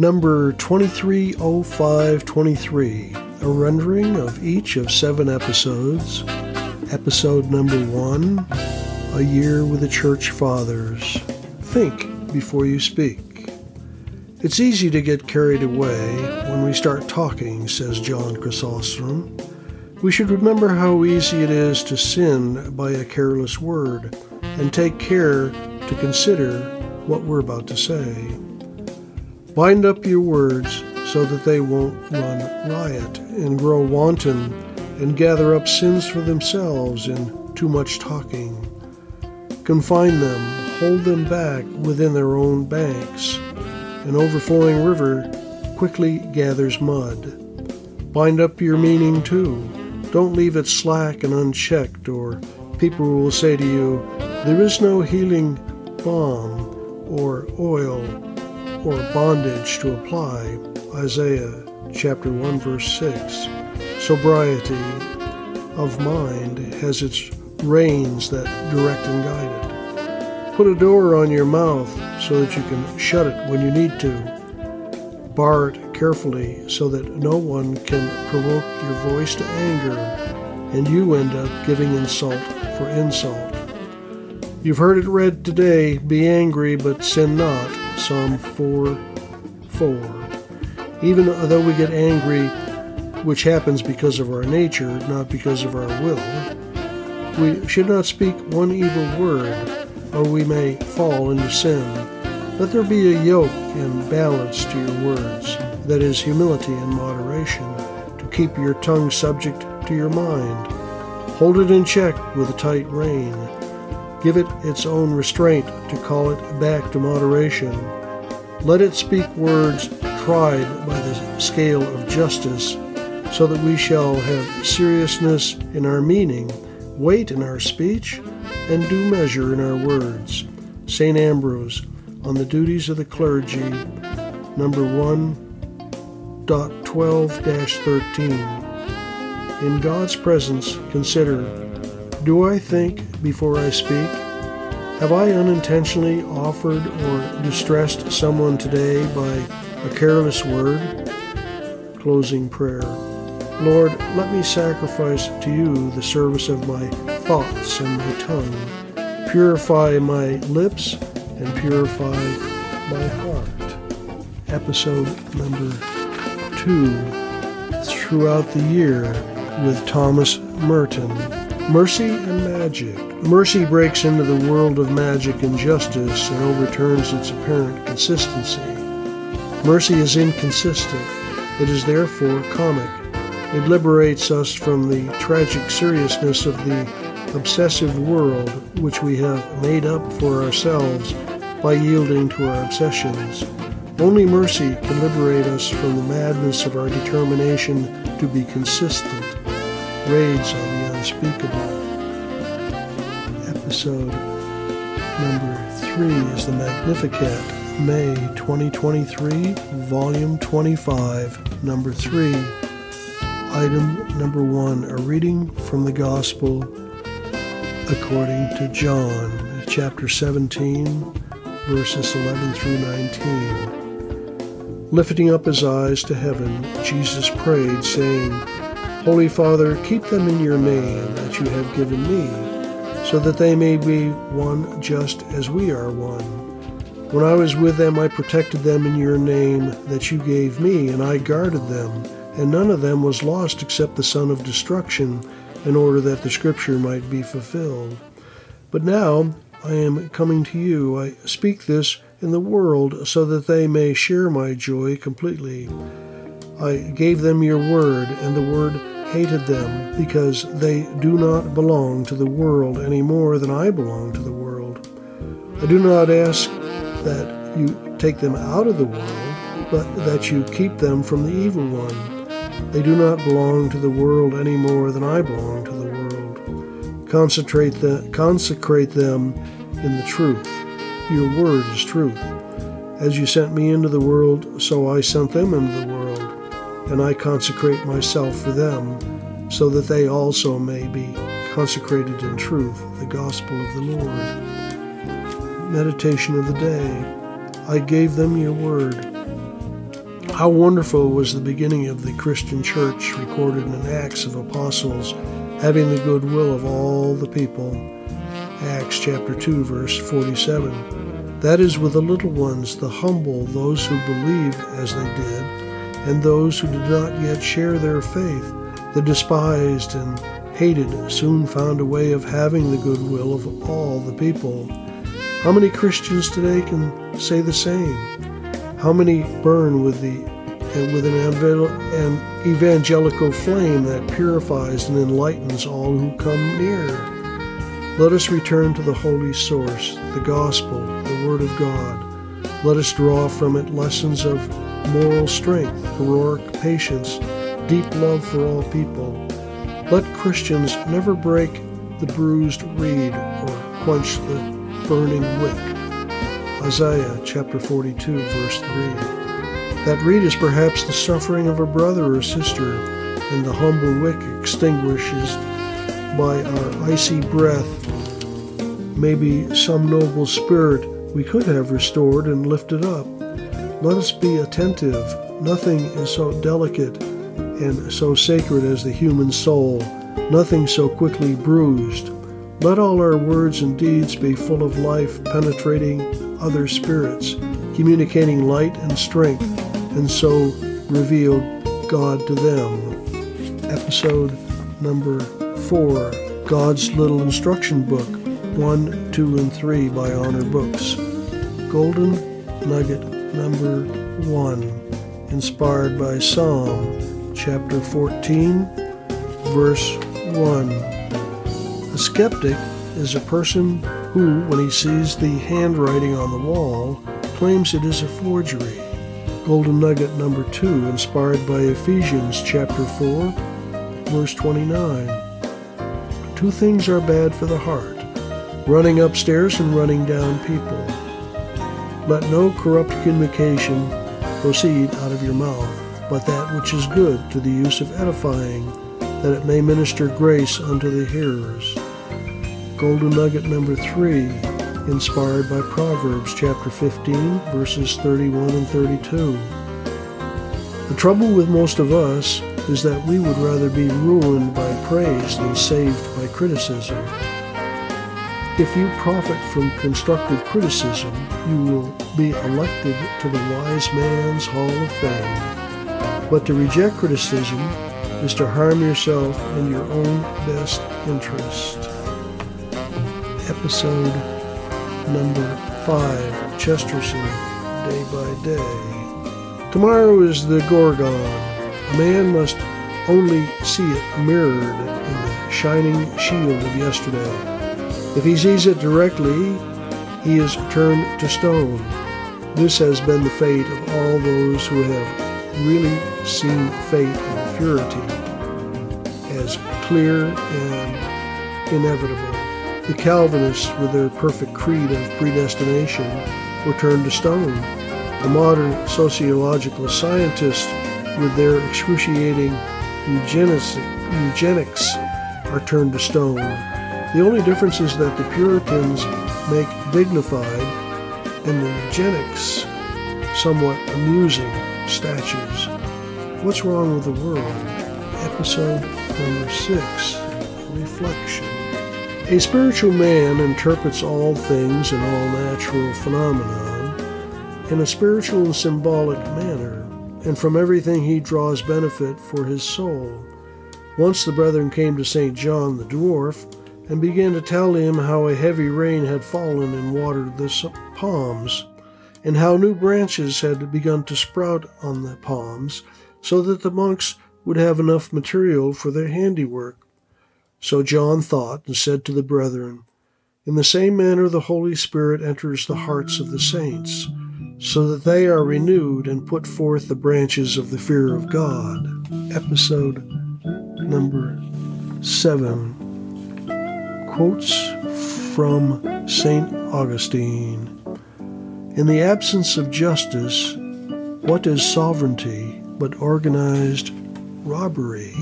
Number 230523, a rendering of each of seven episodes. Episode number one, A Year with the Church Fathers. Think before you speak. It's easy to get carried away when we start talking, says John Chrysostom. We should remember how easy it is to sin by a careless word and take care to consider what we're about to say. Bind up your words so that they won't run riot and grow wanton and gather up sins for themselves in too much talking. Confine them, hold them back within their own banks. An overflowing river quickly gathers mud. Bind up your meaning too. Don't leave it slack and unchecked, or people will say to you, There is no healing balm or oil or bondage to apply. Isaiah chapter 1 verse 6. Sobriety of mind has its reins that direct and guide it. Put a door on your mouth so that you can shut it when you need to. Bar it carefully so that no one can provoke your voice to anger and you end up giving insult for insult. You've heard it read today be angry but sin not. Psalm 4 4. Even though we get angry, which happens because of our nature, not because of our will, we should not speak one evil word, or we may fall into sin. Let there be a yoke and balance to your words, that is, humility and moderation, to keep your tongue subject to your mind. Hold it in check with a tight rein Give it its own restraint to call it back to moderation. Let it speak words tried by the scale of justice, so that we shall have seriousness in our meaning, weight in our speech, and due measure in our words. St. Ambrose, on the duties of the clergy, number 1.12 13. In God's presence, consider Do I think before I speak? Have I unintentionally offered or distressed someone today by a careless word? Closing prayer. Lord, let me sacrifice to you the service of my thoughts and my tongue. Purify my lips and purify my heart. Episode number two Throughout the Year with Thomas Merton. Mercy and Magic. Mercy breaks into the world of magic and justice and overturns its apparent consistency. Mercy is inconsistent. It is therefore comic. It liberates us from the tragic seriousness of the obsessive world which we have made up for ourselves by yielding to our obsessions. Only mercy can liberate us from the madness of our determination to be consistent. Raids on unspeakable. Episode number three is the Magnificat, May 2023, Volume 25, Number three. Item number one, a reading from the Gospel according to John, chapter 17, verses 11 through 19. Lifting up his eyes to heaven, Jesus prayed, saying, Holy Father, keep them in your name that you have given me, so that they may be one just as we are one. When I was with them, I protected them in your name that you gave me, and I guarded them, and none of them was lost except the son of destruction, in order that the scripture might be fulfilled. But now I am coming to you. I speak this in the world so that they may share my joy completely. I gave them your word, and the word hated them because they do not belong to the world any more than I belong to the world. I do not ask that you take them out of the world, but that you keep them from the evil one. They do not belong to the world any more than I belong to the world. Concentrate the, consecrate them in the truth. Your word is truth. As you sent me into the world, so I sent them into the world and I consecrate myself for them, so that they also may be consecrated in truth, the gospel of the Lord. Meditation of the day. I gave them your word. How wonderful was the beginning of the Christian church recorded in Acts of Apostles, having the goodwill of all the people. Acts chapter 2, verse 47. That is, with the little ones, the humble, those who believed as they did, and those who did not yet share their faith, the despised and hated, soon found a way of having the goodwill of all the people. How many Christians today can say the same? How many burn with the with an evangelical flame that purifies and enlightens all who come near? Let us return to the holy source, the gospel, the word of God. Let us draw from it lessons of moral strength, heroic patience, deep love for all people. Let Christians never break the bruised reed or quench the burning wick. Isaiah chapter 42, verse 3. That reed is perhaps the suffering of a brother or sister, and the humble wick extinguishes by our icy breath maybe some noble spirit we could have restored and lifted up. Let us be attentive. Nothing is so delicate and so sacred as the human soul, nothing so quickly bruised. Let all our words and deeds be full of life, penetrating other spirits, communicating light and strength, and so reveal God to them. Episode number four God's Little Instruction Book 1, 2, and 3 by Honor Books. Golden Nugget number 1, inspired by Psalm chapter 14, verse 1. A skeptic is a person who, when he sees the handwriting on the wall, claims it is a forgery. Golden Nugget number 2, inspired by Ephesians chapter 4, verse 29. Two things are bad for the heart running upstairs and running down people. Let no corrupt communication proceed out of your mouth, but that which is good to the use of edifying, that it may minister grace unto the hearers. Golden Nugget number three, inspired by Proverbs chapter 15, verses 31 and 32. The trouble with most of us is that we would rather be ruined by praise than saved by criticism. If you profit from constructive criticism, you will be elected to the wise man's hall of fame. But to reject criticism is to harm yourself and your own best interest episode number five Chesterton, Day by Day. Tomorrow is the Gorgon. A man must only see it mirrored in the shining shield of yesterday. If he sees it directly, he is turned to stone. This has been the fate of all those who have really seen fate and purity as clear and inevitable. The Calvinists, with their perfect creed of predestination, were turned to stone. The modern sociological scientists, with their excruciating eugenics, eugenics, are turned to stone. The only difference is that the Puritans make dignified and the eugenics somewhat amusing statues. What's wrong with the world? Episode number six Reflection. A spiritual man interprets all things and all natural phenomena in a spiritual and symbolic manner, and from everything he draws benefit for his soul. Once the brethren came to St. John the dwarf and began to tell him how a heavy rain had fallen and watered the palms, and how new branches had begun to sprout on the palms, so that the monks would have enough material for their handiwork. So John thought and said to the brethren, In the same manner the Holy Spirit enters the hearts of the saints, so that they are renewed and put forth the branches of the fear of God. Episode number 7 Quotes from St. Augustine In the absence of justice, what is sovereignty but organized robbery?